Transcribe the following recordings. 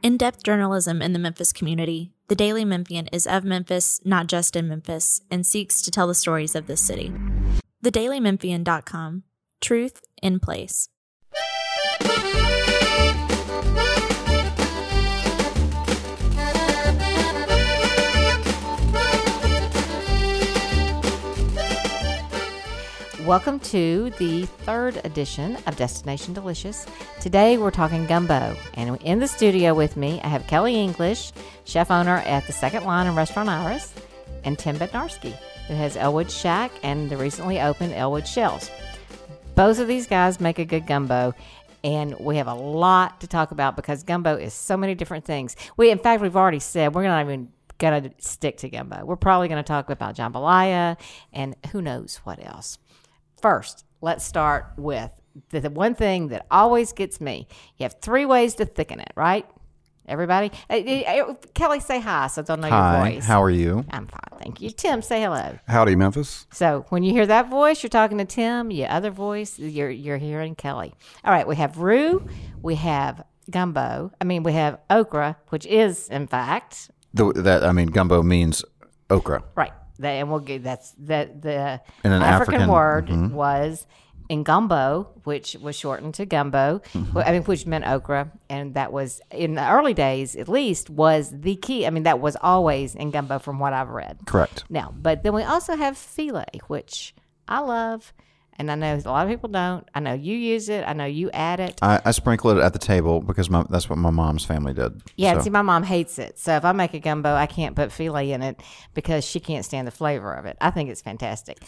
In depth journalism in the Memphis community, the Daily Memphian is of Memphis, not just in Memphis, and seeks to tell the stories of this city. TheDailyMemphian.com Truth in Place. Welcome to the third edition of Destination Delicious. Today we're talking gumbo, and in the studio with me I have Kelly English, chef owner at the Second Line and Restaurant Iris, and Tim Bednarski, who has Elwood Shack and the recently opened Elwood Shells. Both of these guys make a good gumbo, and we have a lot to talk about because gumbo is so many different things. We, in fact, we've already said we're not even going to stick to gumbo. We're probably going to talk about jambalaya and who knows what else. First, let's start with the, the one thing that always gets me. You have three ways to thicken it, right? Everybody, Uh, uh, Kelly, say hi so they'll know your Hi, voice. how are you? I'm fine, thank you. Tim, say hello. Howdy, Memphis. So when you hear that voice, you're talking to Tim. Your other voice, you're you're hearing Kelly. All right, we have roux, we have gumbo. I mean, we have okra, which is in fact The, that I mean, gumbo means okra. right. The, and we'll get that's that the an African, African- word mhm. was in gumbo, which was shortened to gumbo. Mm-hmm. I mean, which meant okra, and that was in the early days, at least, was the key. I mean, that was always in gumbo, from what I've read. Correct. Now, but then we also have filé, which I love, and I know a lot of people don't. I know you use it. I know you add it. I, I sprinkle it at the table because my, that's what my mom's family did. Yeah, So- see, my mom hates it. So if I make a gumbo, I can't put filé in it because she can't stand the flavor of it. I think it's fantastic.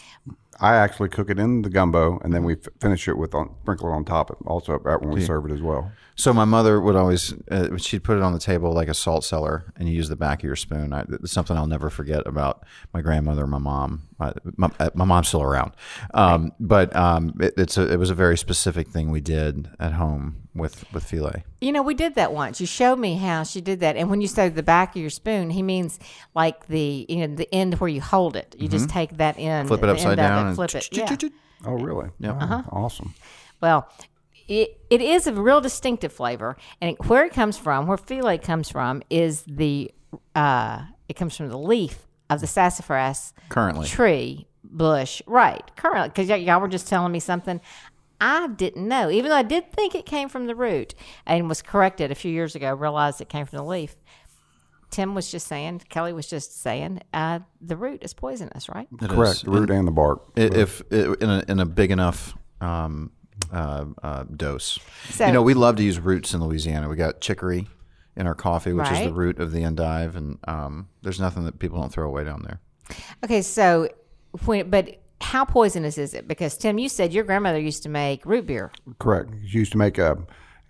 I actually cook it in the gumbo, and then we f- finish it with on, sprinkle it on top. Also, when we serve it as well. So my mother would always uh, she'd put it on the table like a salt cellar, and you use the back of your spoon. I, it's something I'll never forget about my grandmother, and my mom. My, my, uh, my mom's still around, um, but um, it, it's a, it was a very specific thing we did at home with with filé. You know, we did that once. You showed me how she did that. And when you say the back of your spoon, he means like the you know the end where you hold it. You just take that end, Mm-hmm. Flip it the upside down it, and flip it. Yeah. Oh, really? Yeah. Oh, Awesome. Well, it, it is a real distinctive flavor, and it, where it comes from, where filé comes from, is the uh, it comes from the leaf of the sassafras Currently. tree bush, right? Currently, because y- y'all were just telling me something. I didn't know, even though I did think it came from the root, and was corrected a few years ago. Realized it came from the leaf. Tim was just saying, Kelly was just saying, uh, the root is poisonous, right? It Correct. is. The root and the bark. I- if i in a in a big enough um, uh, uh, dose. So- you know, we love to use roots in Louisiana. We got chicory in our coffee, which is the root of the endive, and um, there's nothing that people don't throw away down there. Okay, so when, but how poisonous is it? Because Tim, you said your grandmother used to make root beer. Correct. She used to make a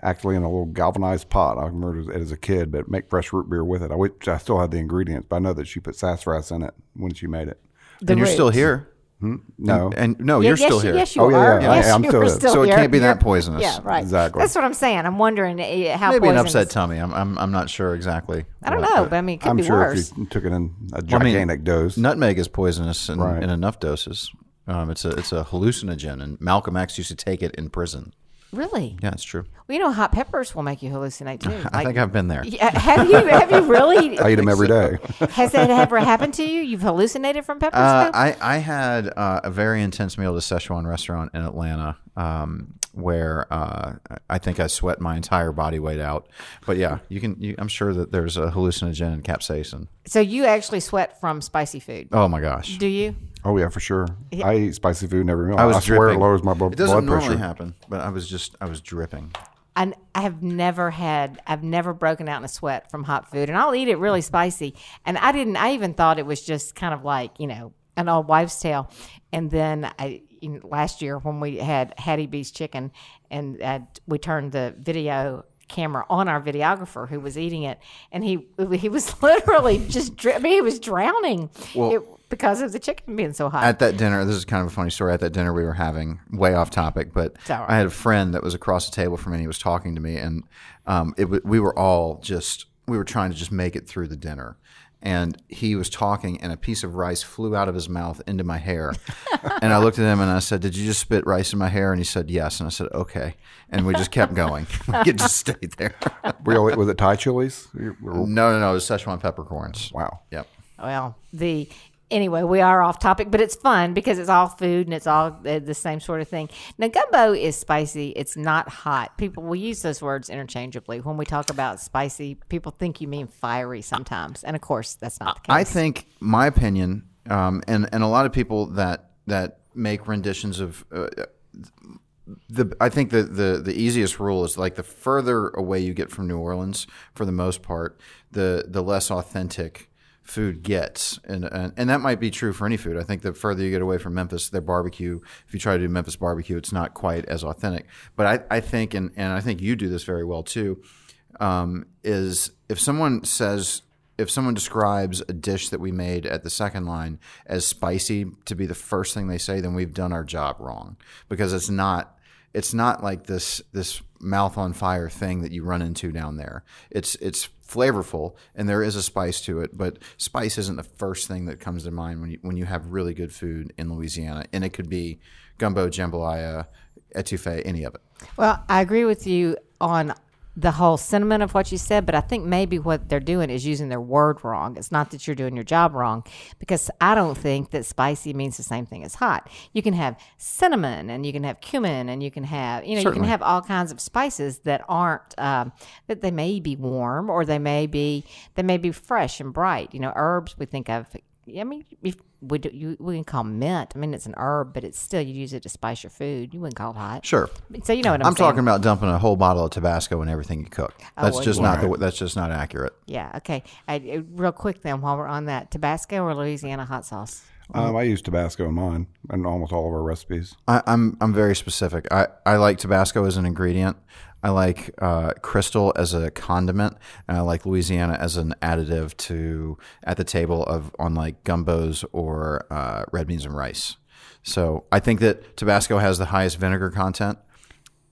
actually in a little galvanized pot. I remember it as a kid, but make fresh root beer with it. I wish I still had the ingredients, but I know that she put sassafras in it when she made it. The and you're still roots. here. Hmm? No, And no, Yeah, you're yes, still here. Yes, you Oh, yeah, are. yeah, I Yes, am you still are here. So it can't be that You're- poisonous. Yeah, right. Exactly. That's what I'm saying. I'm wondering uh, how Maybe an poisonous. upset tummy. I'm, I'm I'm not sure exactly. I don't know, but but I mean, it could I'm be sure worse. if you took it in a I mean, gigantic dose. Nutmeg is poisonous in, Right. in enough doses. Um, it's a it's a hallucinogen, and Malcolm X used to take it in prison. Really? Yeah, it's true. Well, you know, hot peppers will make you hallucinate too. I Like- think I've been there. Yeah, have you? Have you really? I eat them every day. Has that ever happened to you? You've hallucinated from peppers? Uh, though? I I had uh, a very intense meal at a Szechuan restaurant in Atlanta, um, where uh, I think I sweat my entire body weight out. But yeah, you can. You, I'm sure that there's a hallucinogen in capsaicin. so you actually sweat from spicy food? Oh my gosh, Do you? Oh yeah, for sure. I eat spicy food in every meal. I was swear dripping. it lowers my blood, It doesn't blood normally pressure. happen, but I was just I was dripping. I, I have never had I've never broken out in a sweat from hot food and I'll eat it really spicy and I didn't I even thought it was just kind of like you know an old wives tale and then I you know, last year when we had Hattie B's chicken and uh, we turned the video camera on our videographer who was eating it and he he was literally just dri- I mean, he was drowning Well- it, because of the chicken being so hot At that dinner, this is kind of a funny story. At that dinner we were having, way off topic, but all right. I had a friend that was across the table from me. and He was talking to me, and um, it w- we were all just we were trying to just make it through the dinner. and he was talking, and a piece of rice flew out of his mouth into my hair. and I looked at him and I said, "Did you just spit rice in my hair?" And he said, "Yes." And I said, "Okay." And we just kept going. it just stayed there. Really, was it Thai chilies? No, no, no. It was Szechuan peppercorns. Wow. Yep. Well, the anyway, we are off topic, but it's fun because it's all food and it's all uh, the same sort of thing. Now, gumbo is spicy. It's not hot. People will use those words interchangeably when we talk about spicy. People think you mean fiery sometimes, and of course, that's not the case. I think my opinion, um, and and a lot of people that that make renditions of. Uh, the I think the, the the easiest rule is like the further away you get from New Orleans, for the most part, the the less authentic food gets, and and, and that might be true for any food. I think the further you get away from Memphis, their barbecue. If you try to do Memphis barbecue, it's not quite as authentic. But I, I think, and and I think you do this very well too. Um, is if someone says if someone describes a dish that we made at the second line as spicy to be the first thing they say, then we've done our job wrong because it's not it's not like this this mouth on fire thing that you run into down there. It's it's flavorful and there is a spice to it, but spice isn't the first thing that comes to mind when you when you have really good food in Louisiana, and it could be gumbo, jambalaya, etouffee, any of it. Well, I agree with you on the whole sentiment of what you said, but I think maybe what they're doing is using their word wrong. It's not that you're doing your job wrong, because I don't think that spicy means the same thing as hot. You can have cinnamon, and you can have cumin, and you can have you know you can have all kinds of spices that aren't um, that they may be warm or they may be they may be fresh and bright. You know, herbs we think of. I mean, if we do, you, we can call mint. I mean, it's an herb, but it's still you use it to spice your food. You wouldn't call it hot. Sure. So you know what I'm, I'm saying. talking about dumping a whole bottle of Tabasco in everything you cook. That's well, just yeah. not the, that's just not accurate. Yeah. Okay. I, uh, real quick then, while we're on that, Tabasco or Louisiana hot sauce? Um, I use Tabasco in mine and almost all of our recipes. I, I'm I'm very specific. I, I like Tabasco as an ingredient. I like uh, Crystal as a condiment, and I like Louisiana as an additive to at the table of on like gumbos or uh, red beans and rice. So I think that Tabasco has the highest vinegar content.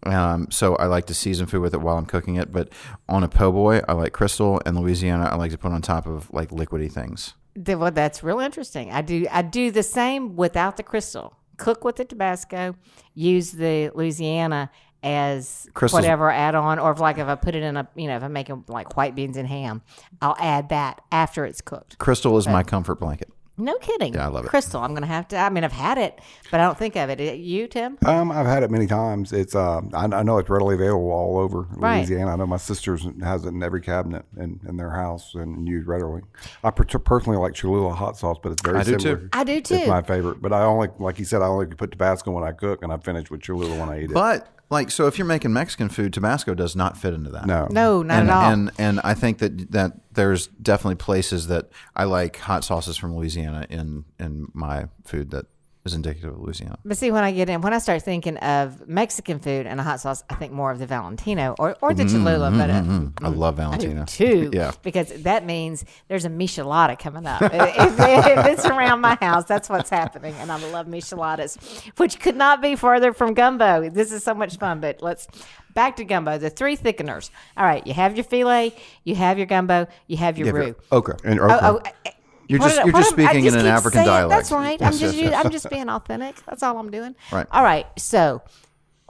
Um, so I like to season food with it while I'm cooking it. But on a po' boy, I like Crystal, and Louisiana I like to put on top of like liquidy things. Well, that's real interesting. I do. I do the same without the crystal. Cook with the Tabasco. Use the Louisiana as Crystal's- whatever add on, or if like if I put it in a you know if I'm making like white beans and ham, I'll add that after it's cooked. Crystal is my comfort blanket. No kidding. Yeah, I love it. Crystal. I'm gonna have to. I mean, I've had it, but I don't think of it. You, Tim? Um, I've had it many times. It's uh, I, I know it's readily available all over Right. Louisiana. I know my sister's has it in every cabinet in, in their house and used readily. I per- personally like Cholula hot sauce, but it's very I do similar. too. I do too. It's my favorite, but I only like you said I only put Tabasco when I cook, and I finish with Cholula when I eat it. But like, so if you're making Mexican food, Tabasco does not fit into that. no, No, not and, at all. And and I think that that there's definitely places that I like hot sauces from Louisiana in in my food that is indicative of Louisiana. But see, when I get in, when I start thinking of Mexican food and a hot sauce, I think more of the Valentino or, or the Cholula. But uh, I love Valentina too, Yeah. because that means there's a michelada coming up. if, if it's around my house, that's what's happening, and I love micheladas, which could not be further from gumbo. This is so much fun. But let's back to gumbo. The three thickeners. All right, you have your filé, you have your gumbo, you have your You have roux. your okra. and Oh, okra. oh, eh, You're what just- did you're just am- I speaking in an African saying- dialect. That's right. I'm just yes, yes. I'm just being authentic. That's all I'm doing. Right. All right. So,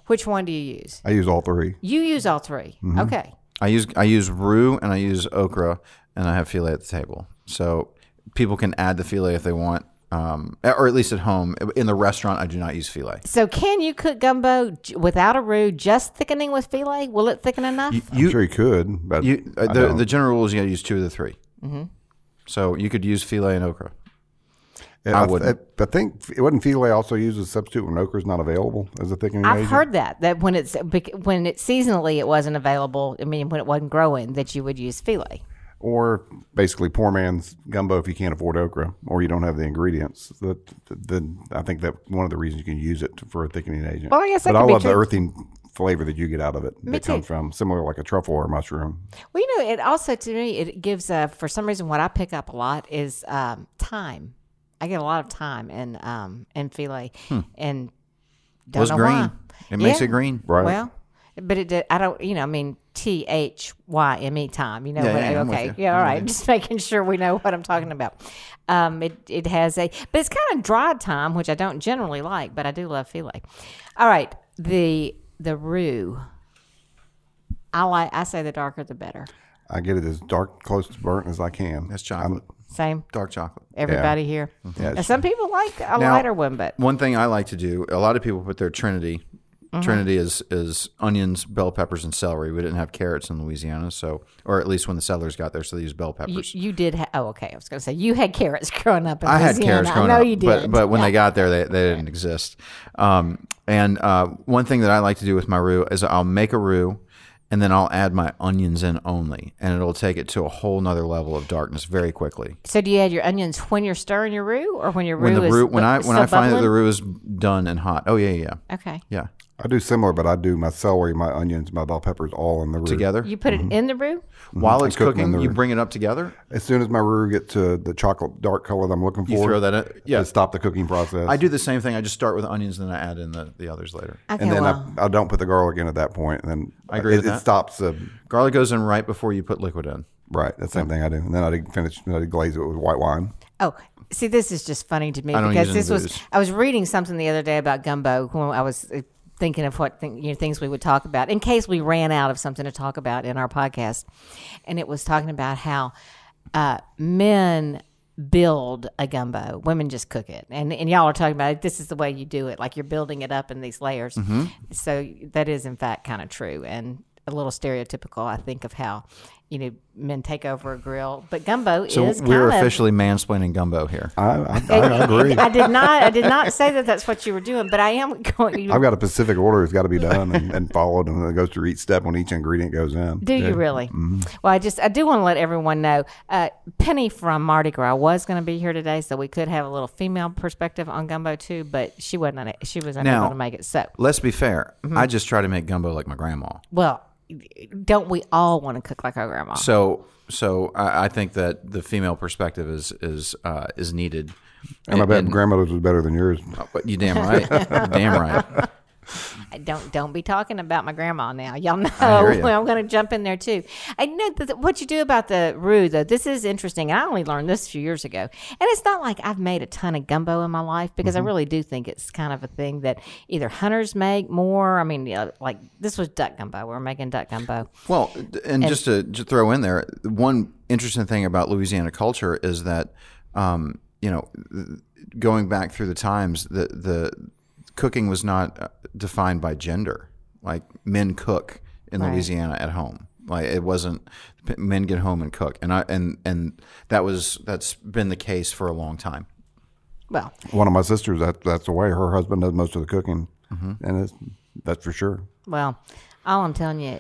which one do you use? I use all three. You use all 3 Mm-hmm. Okay. I use I use roux and I use okra and I have filé at the table. So people can add the filé if they want, um, or at least at home. In the restaurant, I do not use filé. So, can you cook gumbo without a roux, just thickening with filé? Will it thicken enough? I'm You sure you could, but you uh, I the don't. the general rule is you got to use two of the 3 Mm-hmm. So you could use filé and okra. And I I, wouldn't. I, I think it wasn't filé also used as a substitute when okra is not available as a thickening I've agent. heard that that when it's when it seasonally it wasn't available. I mean, when it wasn't growing, that you would use filé. or basically poor man's gumbo if you can't afford okra or you don't have the ingredients. That then I think that one of the reasons you can use it for a thickening agent. Well, I guess that but could I be love the true. earthy flavor that you get out of it. Me that comes from similar like a truffle or a mushroom. Well, you know, it also to me it gives uh, for some reason what I pick up a lot is um, thyme. I get a lot of thyme in um, in filé, and don't Was know green. why. It makes Yeah. it green. Right. Well, But it did. I don't. You know. I mean, T H Y M E thyme. You know. Yeah, what, yeah, I'm with okay. you. Yeah. All I'm right. with you. Just making sure we know what I'm talking about. Um. It it has a, but it's kind of dry thyme, which I don't generally like, but I do love filé. All right. The the roux. I like. I say the darker the better. I get it as dark, close to burnt as I can. That's chocolate. Same. Dark chocolate. Everybody here. Yeah, And it's- some people like a Now- lighter one, but One thing I like to do, a lot of people put their Trinity. Mm-hmm. Trinity is is onions, bell peppers, and celery. We didn't have carrots in Louisiana, so or at least when the settlers got there, so they used bell you, peppers. you did. Ha- oh, okay. I was going to say you had carrots growing up. In I had Louisiana. carrots growing I know up, you did. but but when they got there, they, they didn't exist. Um, and uh, one thing that I like to do with my roux is I'll make a roux, and then I'll add my onions in only, and it'll take it to a whole nother level of darkness very quickly. So do you add your onions when you're stirring your roux, or when your roux When the is roux, when I when I find that the roux is done and hot, oh yeah yeah okay, yeah I do similar, but I do my celery, my onions, my bell peppers all in the roux. together you put Mm-hmm. it in the roux. while it's cook cooking. You bring it up together. As soon as my roux gets to the chocolate dark color that I'm looking for, You throw that in. Yeah, to stop the cooking process. I do the same thing. I just start with onions, and then I add in the, the others later. Okay, and then well, I, I don't put the garlic in at that point. point, and then I agree it, with it stops the Garlic goes in right before you put liquid in. right. That's the same thing I do, and then I finish. Then I glaze it with white wine. oh, see, this is just funny to me I don't because use any this was. booze. I was reading something the other day about gumbo when I was. Thinking of what thing, you know, things we would talk about in case we ran out of something to talk about in our podcast, and it was talking about how uh, men build a gumbo. Women just cook it. And and y'all are talking about it, this is the way you do it. Like you're building it up in these layers. Mm-hmm. So that is in fact kind of true and a little stereotypical, I think, of how, you know, men take over a grill. But gumbo So is we're kind of- officially mansplaining gumbo here. I, I, I agree. I did not. I did not say that that's what you were doing, but I am going. I've got a specific order that's got to be done and, and followed, and it goes through each step when each ingredient goes in. Do you really? Mm-hmm. Well, I just I do want to let everyone know. Uh, Penny from Mardi Gras was going to be here today, so we could have a little female perspective on gumbo too. But she wasn't. She was unable Now- to make it. So, Let's be fair. Mm-hmm. I just try to make gumbo like my grandma. well, don't we all want to cook like our grandma? So so I, I think that the female perspective is is uh, is needed. And I bet grandmother's was better than yours. But you damn right. damn right. don't don't be talking about my grandma now. Y'all know. I'm going to jump in there too. I know that what you do about the roux though. This is interesting. And I only learned this a few years ago, and it's not like I've made a ton of gumbo in my life because Mm-hmm. I really do think it's kind of a thing that either hunters make more. I mean, you know, like this was duck gumbo. We're making duck gumbo. Well, and, just to, to throw in there, one interesting thing about Louisiana culture is that, um, you know, going back through the times, the the cooking was not uh, defined by gender. Like men cook in Right. Louisiana at home. Like it wasn't men get home and cook, and I and and that was that's been the case for a long time. Well, One of my sisters, that that's the way her husband does most of the cooking, and it's, that's for sure. well, all I'm telling you.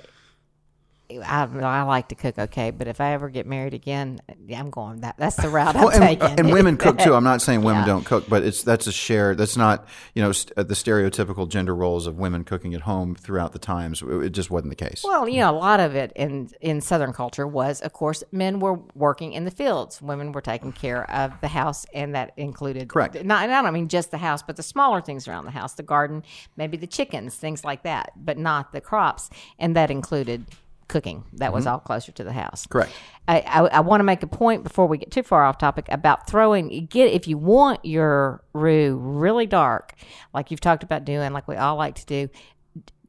I, I like to cook okay, but if I ever get married again, yeah, I'm going that. That's the route I'm Well, and, uh, taking. and women cook too. I'm not saying women Yeah. don't cook, but it's that's a shared. That's not you know st- uh, the stereotypical gender roles of women cooking at home throughout the times. It, it just wasn't the case. Well, you mm. know, a lot of it in in Southern culture was, of course, men were working in the fields, women were taking care of the house, and that included Correct. Not, and I don't mean just the house, but the smaller things around the house, the garden, maybe the chickens, things like that, but not the crops, and that included cooking. That was all closer to the house. Correct. I, I, I want to make a point before we get too far off topic about throwing. Get if you want your roux really dark, like you've talked about doing, like we all like to do,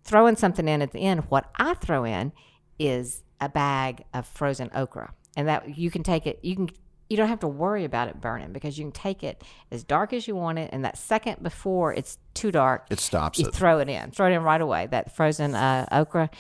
throwing something in at the end. What I throw in is a bag of frozen okra, and that you can take it. You can. You don't have to worry about it burning because you can take it as dark as you want it, and that second before it's too dark, It stops you it. throw it in. Throw it in right away. That frozen uh, okra,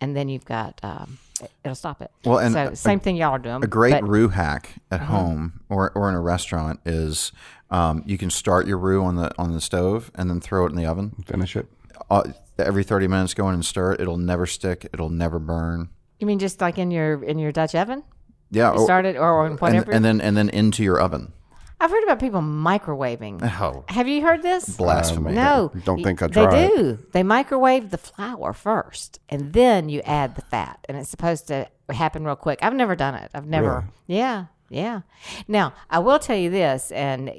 and then you've got um, it'll stop it. Well, and so a- same thing y'all are doing. A great but- roux hack at home or, or in a restaurant is um, you can start your roux on the on the stove and then throw it in the oven. Finish it. Uh, every 30 minutes, go in and stir it. It'll never stick. It'll never burn. You mean just like in your in your Dutch oven? Yeah. You or- start it or in and, and then and then into your oven. I've heard about people microwaving. Oh, Have you heard this? blasphemy! No, Don't think I They tried. do. They microwave the flour first, and then you add the fat, and it's supposed to happen real quick. I've never done it. I've never. Yeah, yeah. Now I will tell you this, and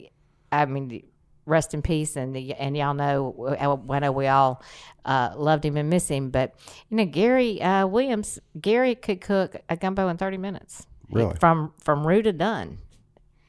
I mean, rest in peace, and and y'all know, I know we all uh, loved him and miss him. But you know, Gary uh, Williams, Gary could cook a gumbo in thirty minutes, Really? from from roux to done.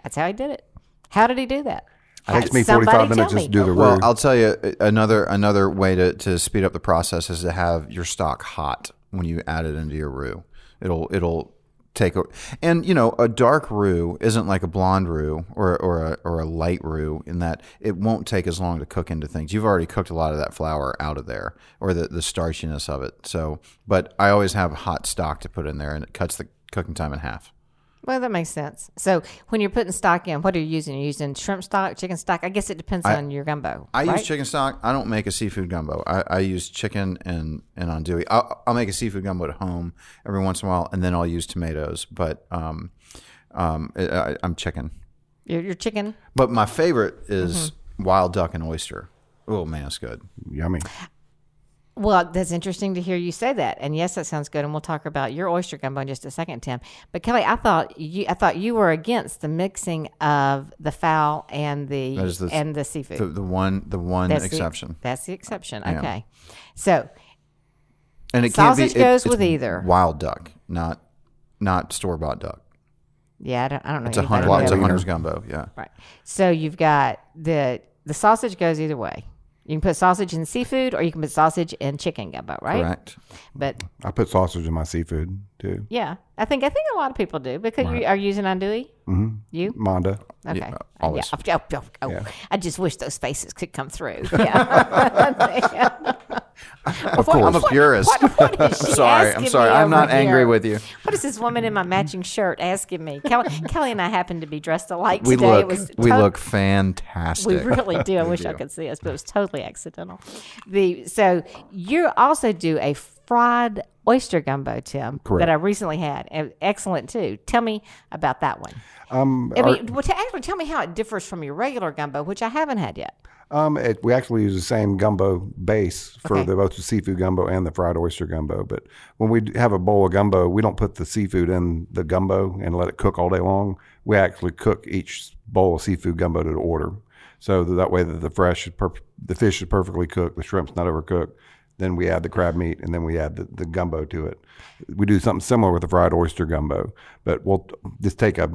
That's how he did it. How did he do that? It takes me Somebody 45 minutes just to do the Well, roux. I'll tell you uh, another another way to, to speed up the process is to have your stock hot when you add it into your roux. It'll it'll take a, and you know a dark roux isn't like a blonde roux or or a, or a light roux in that it won't take as long to cook into things. You've already cooked a lot of that flour out of there or the the starchiness of it. So, but I always have hot stock to put in there, and it cuts the cooking time in half. Well, that makes sense. So when you're putting stock in, what are you using? You're using shrimp stock, chicken stock. I guess it depends on your gumbo. I right? use chicken stock. I don't make a seafood gumbo. I, I use chicken and and andouille. I'll, I'll make a seafood gumbo at home every once in a while, and then I'll use tomatoes. But um, um, I, I, I'm chicken. Your, your chicken. But my favorite is Mm-hmm. wild duck and oyster. Oh man, it's good. Yummy. Well, that's interesting to hear you say that. And yes, that sounds good. And we'll talk about your oyster gumbo in just a second, Tim. But Kelly, I thought you, I thought you were against the mixing of the fowl and the, the- and the seafood. The, the one the one That's the- exception, that's the exception. Okay. So and it can't sausage be, it- goes with either. wild duck, not not store bought duck. yeah, I don't, I don't know. It's a hunter. It's a hunter's gumbo. Yeah. Right. So you've got the the sausage goes either way. You can put sausage in seafood, or you can put sausage in chicken gumbo, right? Correct. But I put sausage in my seafood too. yeah, I think I think a lot of people do because you are using andouille. Mm-hmm. You Monda. okay? Yeah, always. Yeah. Oh, oh, oh, oh. I just wish those faces could come through. Yeah. Of course. I'm a purist. What, what is she I'm sorry. I'm sorry. I'm not over angry with you. What is this woman in my matching shirt asking me? Kelly, Kelly and I happen to be dressed alike We today. look it was we look fantastic. We really do. I wish I could see us, but it was totally accidental. The so you also do a fried oyster gumbo, Tim, Correct. that I recently had. and Excellent too. Tell me about that one. Um, I our- mean, well, to actually tell me how it differs from your regular gumbo, which I haven't had yet. Um, it, we actually use the same gumbo base for Okay. the, both the seafood gumbo and the fried oyster gumbo. But when we have a bowl of gumbo, we don't put the seafood in the gumbo and let it cook all day long. We actually cook each bowl of seafood gumbo to order, so that, that way that the fresh, the fish is perfectly cooked, the shrimp's not overcooked. Then we add the crab meat, and then we add the, the gumbo to it. We do something similar with the fried oyster gumbo, but we'll just take a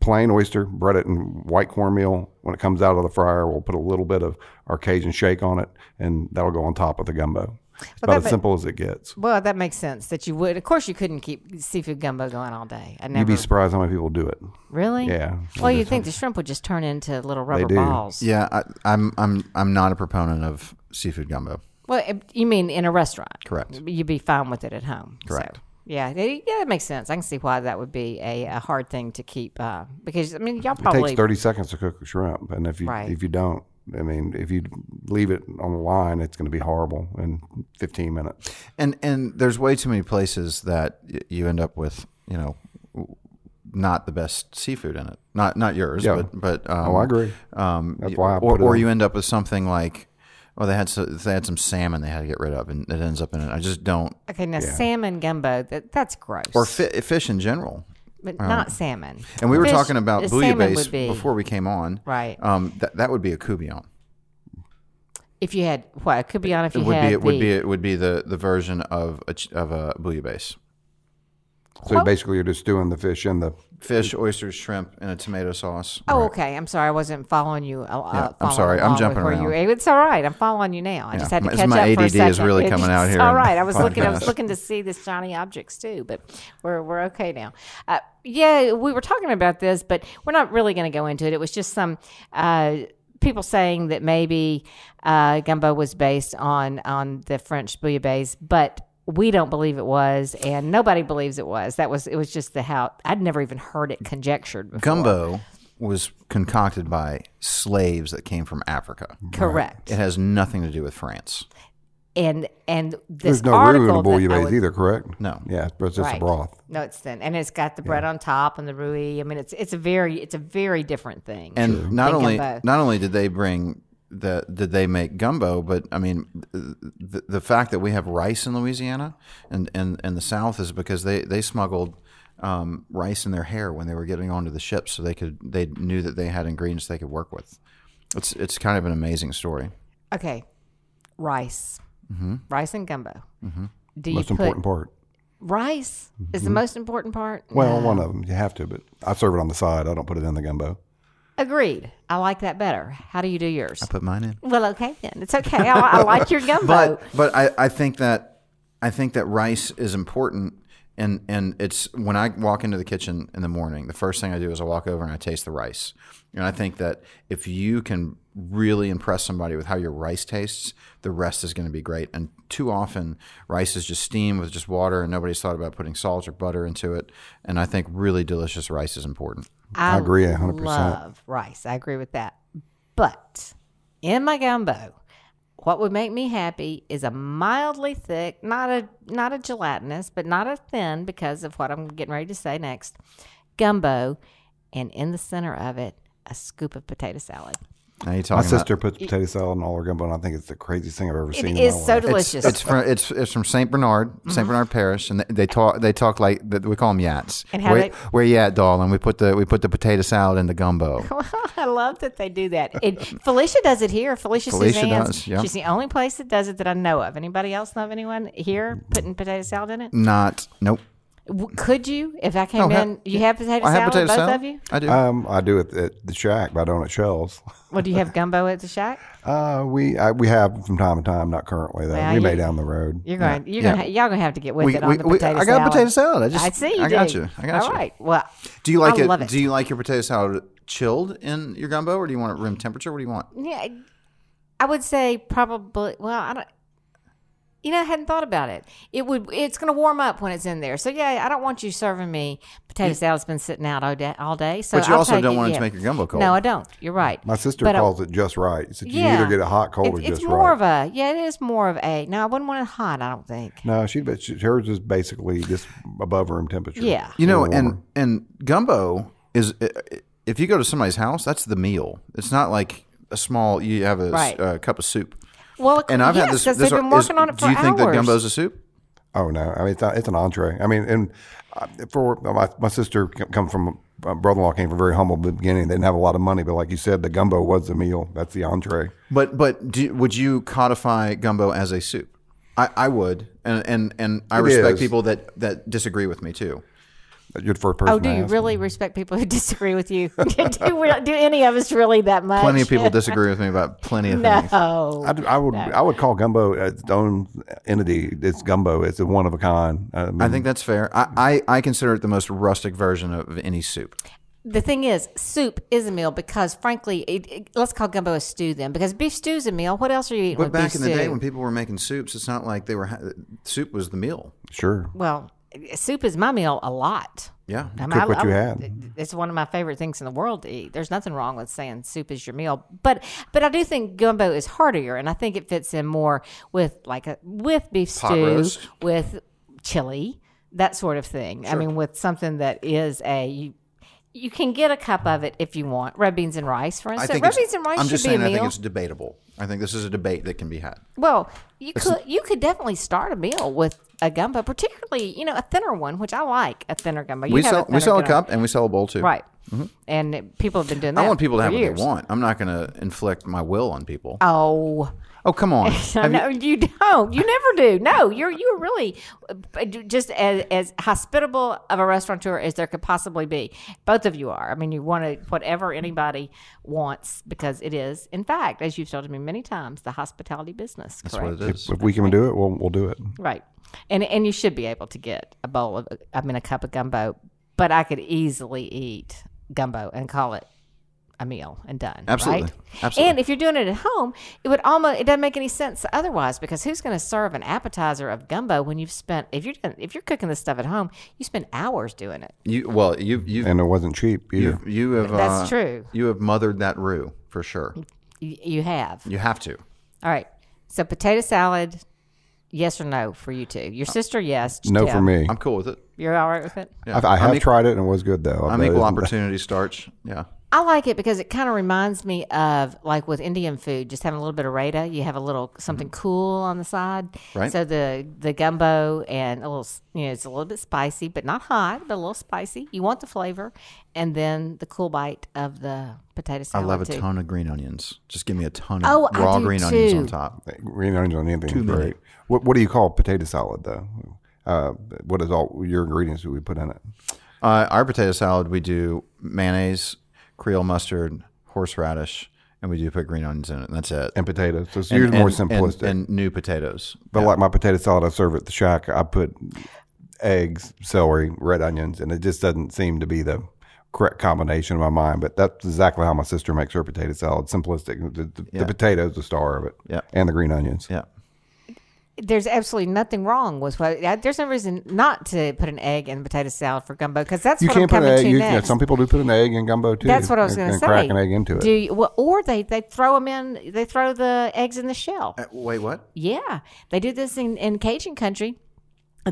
plain oyster, bread it in white cornmeal. When it comes out of the fryer, we'll put a little bit of our Cajun shake on it, and that'll go on top of the gumbo. It's about that as ma- simple as it gets. Well, that makes sense that you would. Of course, you couldn't keep seafood gumbo going all day. I never You'd be surprised how many people do it. really. Yeah. Well, you'd think the shrimp would just turn into little rubber do. balls. Yeah, I, I'm I'm I'm not a proponent of seafood gumbo. Well, if- you mean in a restaurant? Correct. You'd be fine with it at home. Correct. So, yeah, they- yeah, that makes sense. I can see why that would be a, a hard thing to keep uh, because I mean, y'all It probably takes 30 seconds to cook a shrimp, and if you Right. if you don't, I mean, if you leave it on the line, it's going to be horrible in 15 minutes. And and there's way too many places that y- you end up with, you know, not the best seafood in it. Not not yours, Yeah. but but um, Oh, I agree. Um, That's why I or put it or on. you end up with something like, well, they had so, they had some salmon they had to get rid of, and it ends up in it. I just don't. okay. Now, salmon gumbo that that's gross. Or fi- fish in general. but not salmon. And we were talking about uh, bouillabaisse be- before we came on. Right. Um, that that would be a courtbouillon. If you had what it could if you It would had be it would the- be it would be the the version of a ch- of a bouillabaisse. So basically, you're just doing the fish in the. Fish, oysters, shrimp, and a tomato sauce. Oh, okay. I'm sorry. I wasn't following you. Uh, uh, Yeah, I'm following sorry. I'm along jumping with where You, it's all right. I'm following you now. I Yeah, just had to my- catch my up for a ADD is second. really coming out here All in right. I was looking. I was podcast. looking to see the shiny objects too, but we're we're okay now. Uh, yeah, we were talking about this, but we're not really going to go into it. It was just some. Uh, People saying that maybe uh, gumbo was based on on the French bouillabaisse, but we don't believe it was, and nobody believes it was. That was it was just the how I'd never even heard it conjectured before. Gumbo was concocted by slaves that came from Africa. correct? It has nothing to do with France. and and this There's no roux in a bouillabaisse was- either, correct? No. Yeah, but it's just Right. a broth. No, it's thin, and it's got the bread on top and the roux. I mean, it's it's a very it's a very different thing. And not only gumbo. not only did they bring the did they make gumbo, but I mean the, the fact that we have rice in Louisiana and and, and the South is because they they smuggled um, rice in their hair when they were getting onto the ships, so they could they knew that they had ingredients they could work with. It's it's kind of an amazing story. Okay, rice, mm-hmm. rice and gumbo. Mm-hmm. Do you Most put important part. rice is the mm-hmm. most important part? Well, No. one of them you have to, but I serve it on the side. I don't put it in the gumbo. Agreed. I like that better. How do you do yours? I put mine in. Well, okay then. It's okay. I, I like your gumbo. but but I, I think that I think that rice is important and and it's when I walk into the kitchen in the morning, the first thing I do is I walk over and I taste the rice. And I think that if you can really impress somebody with how your rice tastes, the rest is going to be great. And too often, rice is just steamed with just water, and nobody's thought about putting salt or butter into it. And I think really delicious rice is important. I agree 100%. Love rice. I agree with that. But in my gumbo, what would make me happy is a mildly thick, not a not a gelatinous, but not a thin because of what I'm getting ready to say next. Gumbo, and in the center of it, a scoop of potato salad. Now you're My talking about- sister puts potato salad in all her gumbo, and I think it's the craziest thing I've ever It seen. It is in my so life. delicious. It's from it's it's from Saint Bernard, Saint mm-hmm. Bernard Parish, and they, they talk they talk like. We call them yats. And how where, they- where you at, darling? We put the we put the potato salad in the gumbo. I love that they do that. It, Felicia does it here. Felicia, Felicia Suzanne's. does, yeah. She's the only place that does it that I know of. Anybody else know of anyone here mm. putting potato salad in it? Not nope. W- Could you, if I came Oh, ha- in, you have potato I salad, have potato both salad. of you? I do. Um, I do it at the shack, but I don't at Shells. Well, do you have gumbo at the shack? Uh, we I, we have from time to time, not currently though. Well, we may down the road. You're going. You're Yeah. gonna. Y'all gonna have to get with We- it on we- the we- potato I salad. got potato salad. I just- I see you. I got do. you. I got All you. right. Well, do you like I it, Love it. Do you like your potato salad chilled in your gumbo, or do you want it room temperature? What do you want? yeah, I would say probably. Well, I don't. You know, I hadn't thought about it. It would. It's going to warm up when it's in there. So yeah, I don't want you serving me potato salad's been sitting out all day. All day so But you I'll also don't it, want it yeah. to make your gumbo cold. No, I don't. You're right. My sister But I- calls it just right. So you Yeah. either get it hot, cold, or It's, just it's more right. of a. Yeah, it is more of a. No, I wouldn't want it hot. I don't think. no, she but she, hers is basically just above room temperature. Yeah. You know, A and and gumbo is if you go to somebody's house, that's the meal. It's not like a small. You have a, Right. uh, cup of soup. Well, And I've yes, had this. 'cause this they've been is- working on it for Do you think that hours. gumbo's a soup? Oh no! I mean, it's, not, it's an entree. I mean, and uh, for my, my sister c- come from uh, brother-in-law came from a very humble beginning. They didn't have a lot of money, but like you said, the gumbo was the meal. That's the entree. But but do, would you codify gumbo as a soup? I, I would, and and and I It respect is. people that that disagree with me too. You're the first oh, person. Oh, do you ask. really respect people who disagree with you? do, we, do any of us really that much? Plenty of people disagree with me about plenty of things. No. I, I would I would call gumbo its own entity. It's gumbo. It's a one of a kind. I, mean, I think that's fair. I, I, I consider it the most rustic version of any soup. The thing is, soup is a meal because, frankly, it, it- let's call gumbo a stew then. Because beef stew is a meal. What else are you eating But with back beef in the day when people were making soups, it's not like they were ha- soup was the meal. sure. well, soup is my meal a lot. Yeah. I mean, Cook I- what you I- had. It's one of my favorite things in the world to eat. There's nothing wrong with saying soup is your meal, but but I do think gumbo is heartier, and I think it fits in more with like a with beef Pot stew, roast. with chili, that sort of thing. I mean, with something that is a you, you can get a cup of it if you want red beans and rice, for instance. Red beans and rice I'm should just be saying. a I think it's debatable. I think this is a debate that can be had. Well, you could you could definitely start a meal with a gumbo, particularly you know a thinner one, which I like a thinner gumbo. You We sell a we sell a gumbo. cup and we sell a bowl too. right? Mm-hmm. And people have been doing that. I want people to have years. what they want. I'm not going to inflict my will on people. Oh, Oh, come on. Have you- you don't. You never do. No, you're you're really uh, just as, as hospitable of a restaurateur as there could possibly be. Both of you are. I mean, you want to whatever anybody wants because it is, in fact, as you've told me many times, the hospitality business. That's correct? what it is. If we can do it, we'll we'll do it. Right. And and you should be able to get a bowl of I mean a cup of gumbo, but I could easily eat gumbo and call it a meal and done. Absolutely. Right? Absolutely. And if you're doing it at home, it would almost it doesn't make any sense otherwise because who's going to serve an appetizer of gumbo when you've spent if you're if you're cooking this stuff at home, you spend hours doing it. You well, you you And it wasn't cheap either. you you have That's uh, true. You have mothered that roux for sure. You, you have. You have to. All right. So potato salad, yes or no for you two? Your sister, yes. no Tim. for me. I'm cool with it. You're all right with it. Yeah. I, I have I'm, equal- tried it and it was good though. I'm equal opportunity starch. Yeah. I like it because it kind of reminds me of like with Indian food, just having a little bit of raita. You have a little something cool on the side, Right. So the the gumbo and a little, you know, it's a little bit spicy, but not hot, but a little spicy. You want the flavor, and then the cool bite of the potato salad. I salad. love a too. ton of green onions. Just give me a ton of Oh, I raw do green onions too. on top. Green onions on anything Two is minute. great. What What do you call potato salad though? Uh, what is all your ingredients that we put in it? Uh, our potato salad, we do mayonnaise, Creole mustard, horseradish, and we do put green onions in it, and that's it. And potatoes. So it's And- usually more and- and- simplistic. And, new potatoes. but Yeah. like my potato salad I serve at the shack, I put eggs, celery, red onions, and it just doesn't seem to be the correct combination in my mind. But that's exactly how my sister makes her potato salad. Simplistic. The, the, Yeah. the potato's the star of it. Yeah. And the green onions. yeah. There's absolutely nothing wrong with what. There's no reason not to put an egg in potato salad for gumbo because that's You what can't I'm put coming an egg. to You, next. yeah, some people do put an egg in gumbo too. That's what I was going to say. Crack an egg into it. Do you, well, or they they throw them in. They throw the eggs in the shell. Uh, wait, what? Yeah, they do this in, in Cajun country.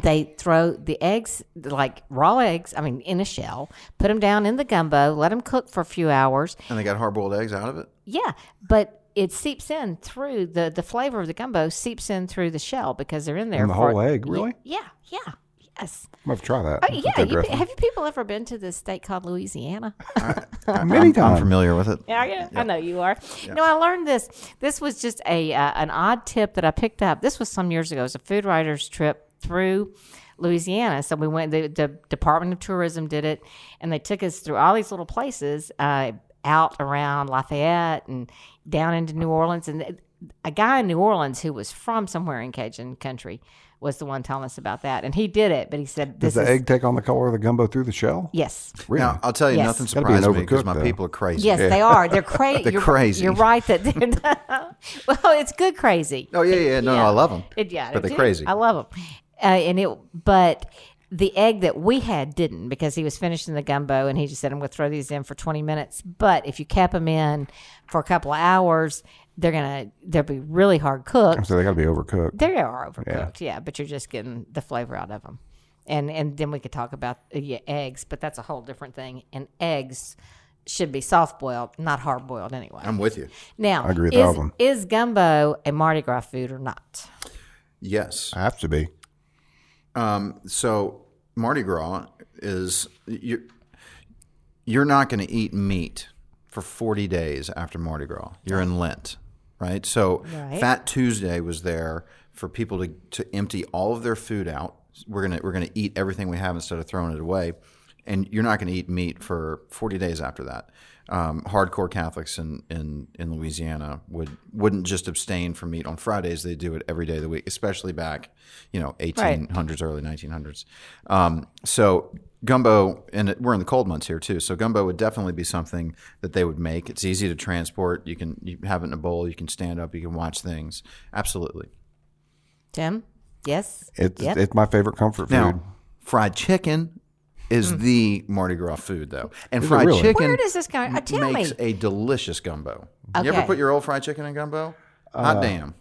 They throw the eggs, like raw eggs, I mean, in a shell, put them down in the gumbo, let them cook for a few hours. And they got hard boiled eggs out of it? Yeah, but it seeps in through the the flavor of the gumbo seeps in through the shell because they're in there. And the for- whole egg, really? Yeah, yeah, yes. I'm gonna have to try that. Oh, yeah, you, have you people ever been to this state called Louisiana? Many I'm, I'm familiar with it. Yeah, yeah, I know you are. No, I learned this. This was just a uh, an odd tip that I picked up. This was some years ago. It was a food writers trip through Louisiana. So we went. The, the Department of Tourism did it, and they took us through all these little places uh, out around Lafayette and down into New Orleans. And a guy in New Orleans who was from somewhere in Cajun country was the one telling us about that, and he did it. But he said, Does "This the is egg take on the color of the gumbo through the shell? yes." Really? Now, I'll tell you, Yes. nothing Gotta be an surprised me because my though. people are crazy. Yes, they are. They're crazy. They're you're, crazy. You're right that they're. well, it's good crazy. Oh, yeah, yeah. No, no, I love them. It, yeah, But I they're do. crazy. I love them. Uh, and it, but the egg that we had didn't because he was finishing the gumbo and he just said, "I'm going to throw these in for 20 minutes." But if you kept them in for a couple of hours, they're gonna they'll be really hard cooked. So they got to be overcooked. They are overcooked, yeah. but you're just getting the flavor out of them. And and then we could talk about uh, yeah, eggs, but that's a whole different thing. And eggs should be soft boiled, not hard boiled anyway. I'm with you. Now, I agree with is, all of them. is gumbo a Mardi Gras food or not? Yes. I have to be. Um, so Mardi Gras is you. You're not going to eat meat for 40 days after Mardi Gras. You're in Lent, right? So Right. Fat Tuesday was there for people to, to empty all of their food out. We're gonna we're gonna eat everything we have instead of throwing it away, and you're not going to eat meat for 40 days after that. Um, hardcore Catholics in, in, in Louisiana would wouldn't just abstain from meat on Fridays. They do it every day of the week, especially back, you know, 1800s, early 1900s. Um, so gumbo, and it, we're in the cold months here too. So gumbo would definitely be something that they would make. It's easy to transport. You can you have it in a bowl. You can stand up. You can watch things. Absolutely. Tim? Yes? It's Yep. it's my favorite comfort food. Now, fried chicken is mm. the Mardi Gras food, though, and Is fried really? chicken Where does this go? Uh, tell makes me. a delicious gumbo. You ever put your old fried chicken in gumbo? Hot uh, damn!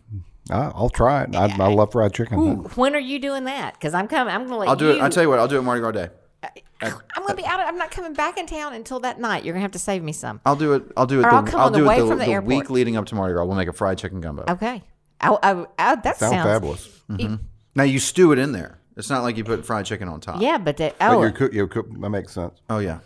I, I'll try it. I, I love fried chicken. When are you doing that? Because I'm coming. I'm going to let I'll do you. it. I'll tell you what. I'll do it Mardi Gras day. Uh, I'm going to be out. Of, I'm not coming back in town until that night. You're going to have to save me some. I'll do it. I'll do it. Or the, I'll come on the way it the, from the the airport. week leading up to Mardi Gras. We'll make a fried chicken gumbo. Okay. I, I, I, that Sounds sounds, fabulous. Mm-hmm. Now you stew it in there. It's not like you put fried chicken on top. Yeah, but that, oh, you're cook, you cook, that makes sense. Oh yeah.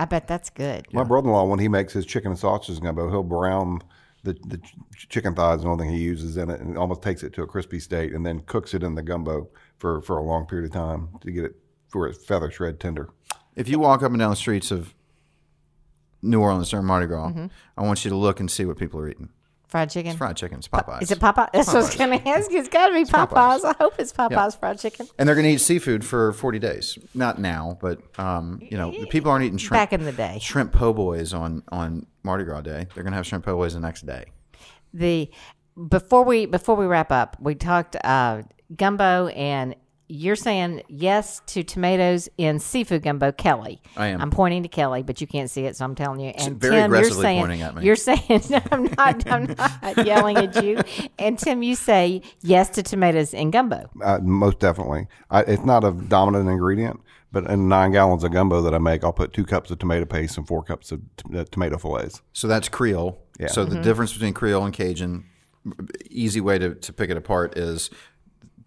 I bet that's good. My brother-in-law, when he makes his chicken and sausage gumbo, he'll brown the, the ch- chicken thighs and all the only thing he uses in it, and almost takes it to a crispy state, and then cooks it in the gumbo for, for a long period of time to get it for its feather shred tender. If you walk up and down the streets of New Orleans during Mardi Gras, Mm-hmm. I want you to look and see what people are eating. Fried chicken. It's fried chicken. It's Popeyes. Is it Popeye? That's what I was going to ask you. It's got to be Popeyes. Popeyes. I hope it's Popeyes fried chicken. And they're going to eat seafood for 40 days. Not now, but um, you know, the people aren't eating shrimp. Back in the day. shrimp po' boys on on Mardi Gras day. They're going to have shrimp po' boys the next day. the before we before we wrap up, we talked uh, gumbo and you're saying yes to tomatoes in seafood gumbo, Kelly. I am. I'm pointing to Kelly, but you can't see it, so I'm telling you. And very Tim, you're saying, pointing at me. You're saying no, I'm not. I'm not yelling at you. And Tim, you say yes to tomatoes in gumbo. Uh, most definitely. I, it's not a dominant ingredient, but in nine gallons of gumbo that I make, I'll put two cups of tomato paste and four cups of t- uh, tomato fillets. So that's Creole. Yeah. So Mm-hmm. the difference between Creole and Cajun, easy way to, to pick it apart is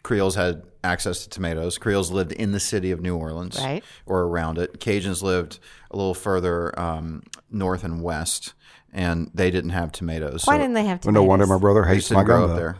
Creoles had access to tomatoes. Creoles lived in the city of New Orleans Right. or around it. Cajuns lived a little further um, north and west, and they didn't have tomatoes. Why so didn't they have Well, tomatoes? no wonder my brother they hates just my didn't grow up there.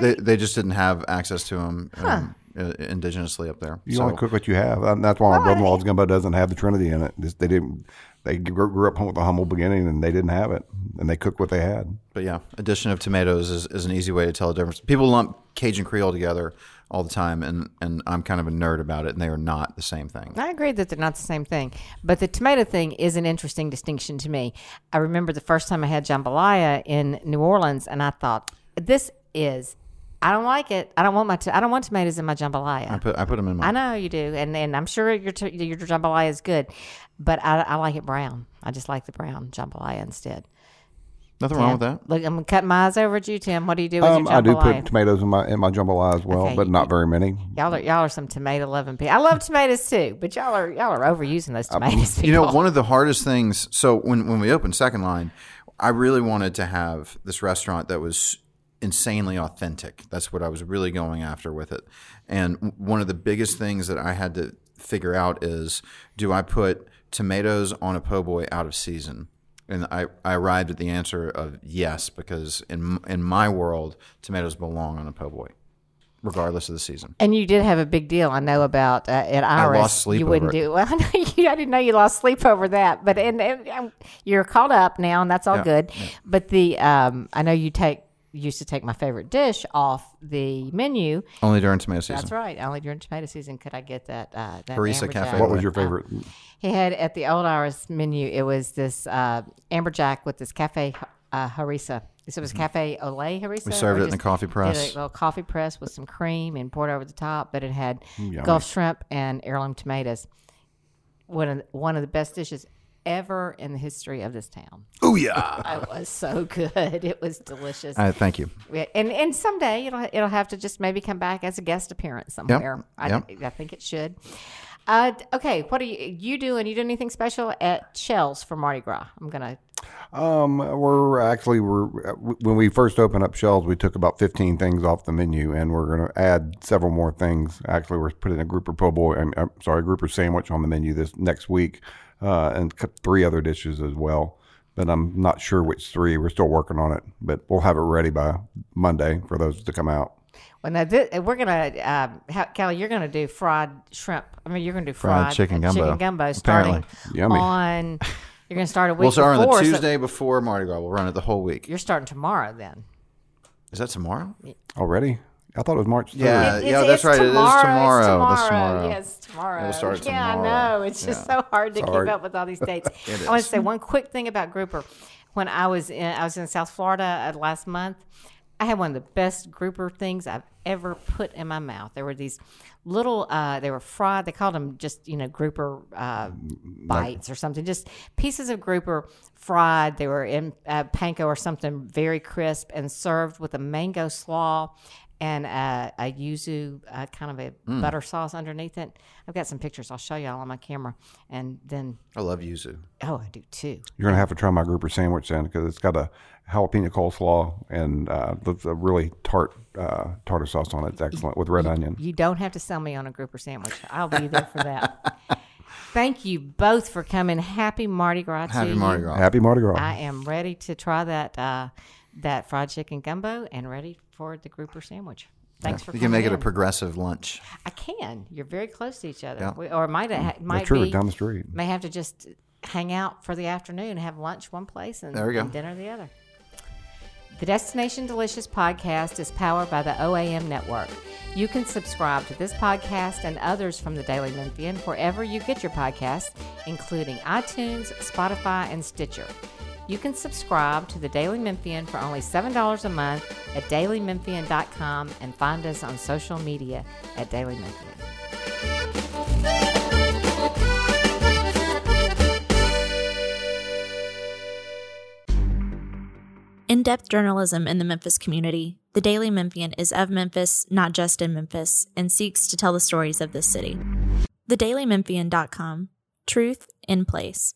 they, they just didn't have access to them um, uh, indigenously up there. You so, only cook what you have. And that's why my brother-in-law's gumbo doesn't have the Trinity in it. They didn't. They grew, grew up with a humble beginning, and they didn't have it, and they cooked what they had. But yeah, addition of tomatoes is, is an easy way to tell the difference. People lump Cajun Creole together all the time, and, and I'm kind of a nerd about it, and they are not the same thing. I agree that they're not the same thing, but the tomato thing is an interesting distinction to me. I remember the first time I had jambalaya in New Orleans, and I thought, "This is, I don't like it. I don't want my, to- I don't want tomatoes in my jambalaya." I put I put them in my I know you do, and and I'm sure your t- your jambalaya is good, but I, I like it brown. I just like the brown jambalaya instead. nothing wrong with that. Look, I'm cutting my eyes over at you, Tim. What do you do with Um, your I do put tomatoes in my in my jambalaya as well, Okay. but not very many. y'all are y'all are some tomato loving people. I love tomatoes too, but y'all are y'all are overusing those tomatoes. People. You know, one of the hardest things. So when when we opened Second Line, I really wanted to have this restaurant that was insanely authentic. That's what I was really going after with it. And one of the biggest things that I had to figure out is, do I put tomatoes on a po' boy out of season? And I, I arrived at the answer of yes, because in in my world, tomatoes belong on a po' boy, regardless of the season. And you did have a big deal, I know about uh, at Iris. lost sleep You wouldn't over do well. I you. I didn't know you lost sleep over that, but and, and, you're caught up now, and that's all Yeah, good. But the um, I know you take used to take my favorite dish off the menu. Only during tomato season. That's right. Only during tomato season could I get that. Uh, that Harissa amberjack. Cafe. What was your favorite? He had at the old Iris menu. It was this uh, amberjack with this cafe uh, harissa. So it was cafe au lait harissa. Mm-hmm. We served it in the just coffee did press. A little coffee press with some cream and poured over the top. But it had Mm, Gulf shrimp and heirloom tomatoes. One of the, one of the best dishes ever in the history of this town. Oh yeah. It was so good. It was delicious. Uh, thank you. And and someday it'll it'll have to just maybe come back as a guest appearance somewhere. I, yep. I think it should. Uh, okay, what are you you doing? You do anything special at Shells for Mardi Gras? I'm gonna. Um, we're actually we're when we first opened up Shell's, we took about fifteen things off the menu, and we're going to add several more things. Actually, we're putting a grouper po' boy. I'm, I'm sorry, a grouper sandwich on the menu this next week, uh, and c- three other dishes as well. But I'm not sure which three. We're still working on it, but we'll have it ready by Monday for those to come out. Well, now this, we're gonna, um, how, Kelly, you're gonna do fried shrimp. I mean, you're gonna do fried, Fried chicken uh, gumbo, Chicken gumbo starting apparently. Yummy. on. You're gonna start a week We'll start on the before, so Tuesday before Mardi Gras. We'll run it the whole week. you're starting tomorrow then. Is that tomorrow? Already? I thought it was March 3rd. Yeah. It- yeah, it's- that's it's right. It is Tomorrow. tomorrow. It's That's tomorrow. tomorrow. Yes, tomorrow. It'll start yeah, tomorrow. I know. It's just so hard to hard. keep up with all these dates. I want to say one quick thing about grouper. When I was in, I was in South Florida uh, last month. I had one of the best grouper things I've ever put in my mouth. There were these little, uh, they were fried. They called them just, you know, grouper uh, bites or something. Just pieces of grouper fried. They were in uh, panko or something very crisp and served with a mango slaw and uh, a yuzu uh, kind of a Mm. butter sauce underneath it. I've got some pictures. I'll show y'all on my camera. And then, I love yuzu. oh, I do too. You're going to have to try my grouper sandwich then because it's got a jalapeno coleslaw and uh, a really tart uh, tartar sauce on it. It's excellent with red onion. You don't have to sell me on a grouper sandwich. I'll be there for that. Thank you both for coming. Happy Mardi Gras to Happy you. Mardi Gras. Happy Mardi Gras. I am ready to try that uh, that fried chicken gumbo and ready for the grouper sandwich. Thanks for You can make it a progressive lunch. I can. You're very close to each other. Yeah. We, or it might ha- mm. might true, be down the street. May have to just hang out for the afternoon, have lunch one place, and, There go. and dinner the other. The Destination Delicious podcast is powered by the OAM network. You can subscribe to this podcast and others from the Daily Memphian wherever you get your podcasts, including iTunes, Spotify, and Stitcher. You can subscribe to the Daily Memphian for only $7 a month at dailymemphian.com and find us on social media at Daily Memphian. In depth journalism in the Memphis community, the Daily Memphian is of Memphis, not just in Memphis, and seeks to tell the stories of this city. TheDailyMemphian.com Truth in Place.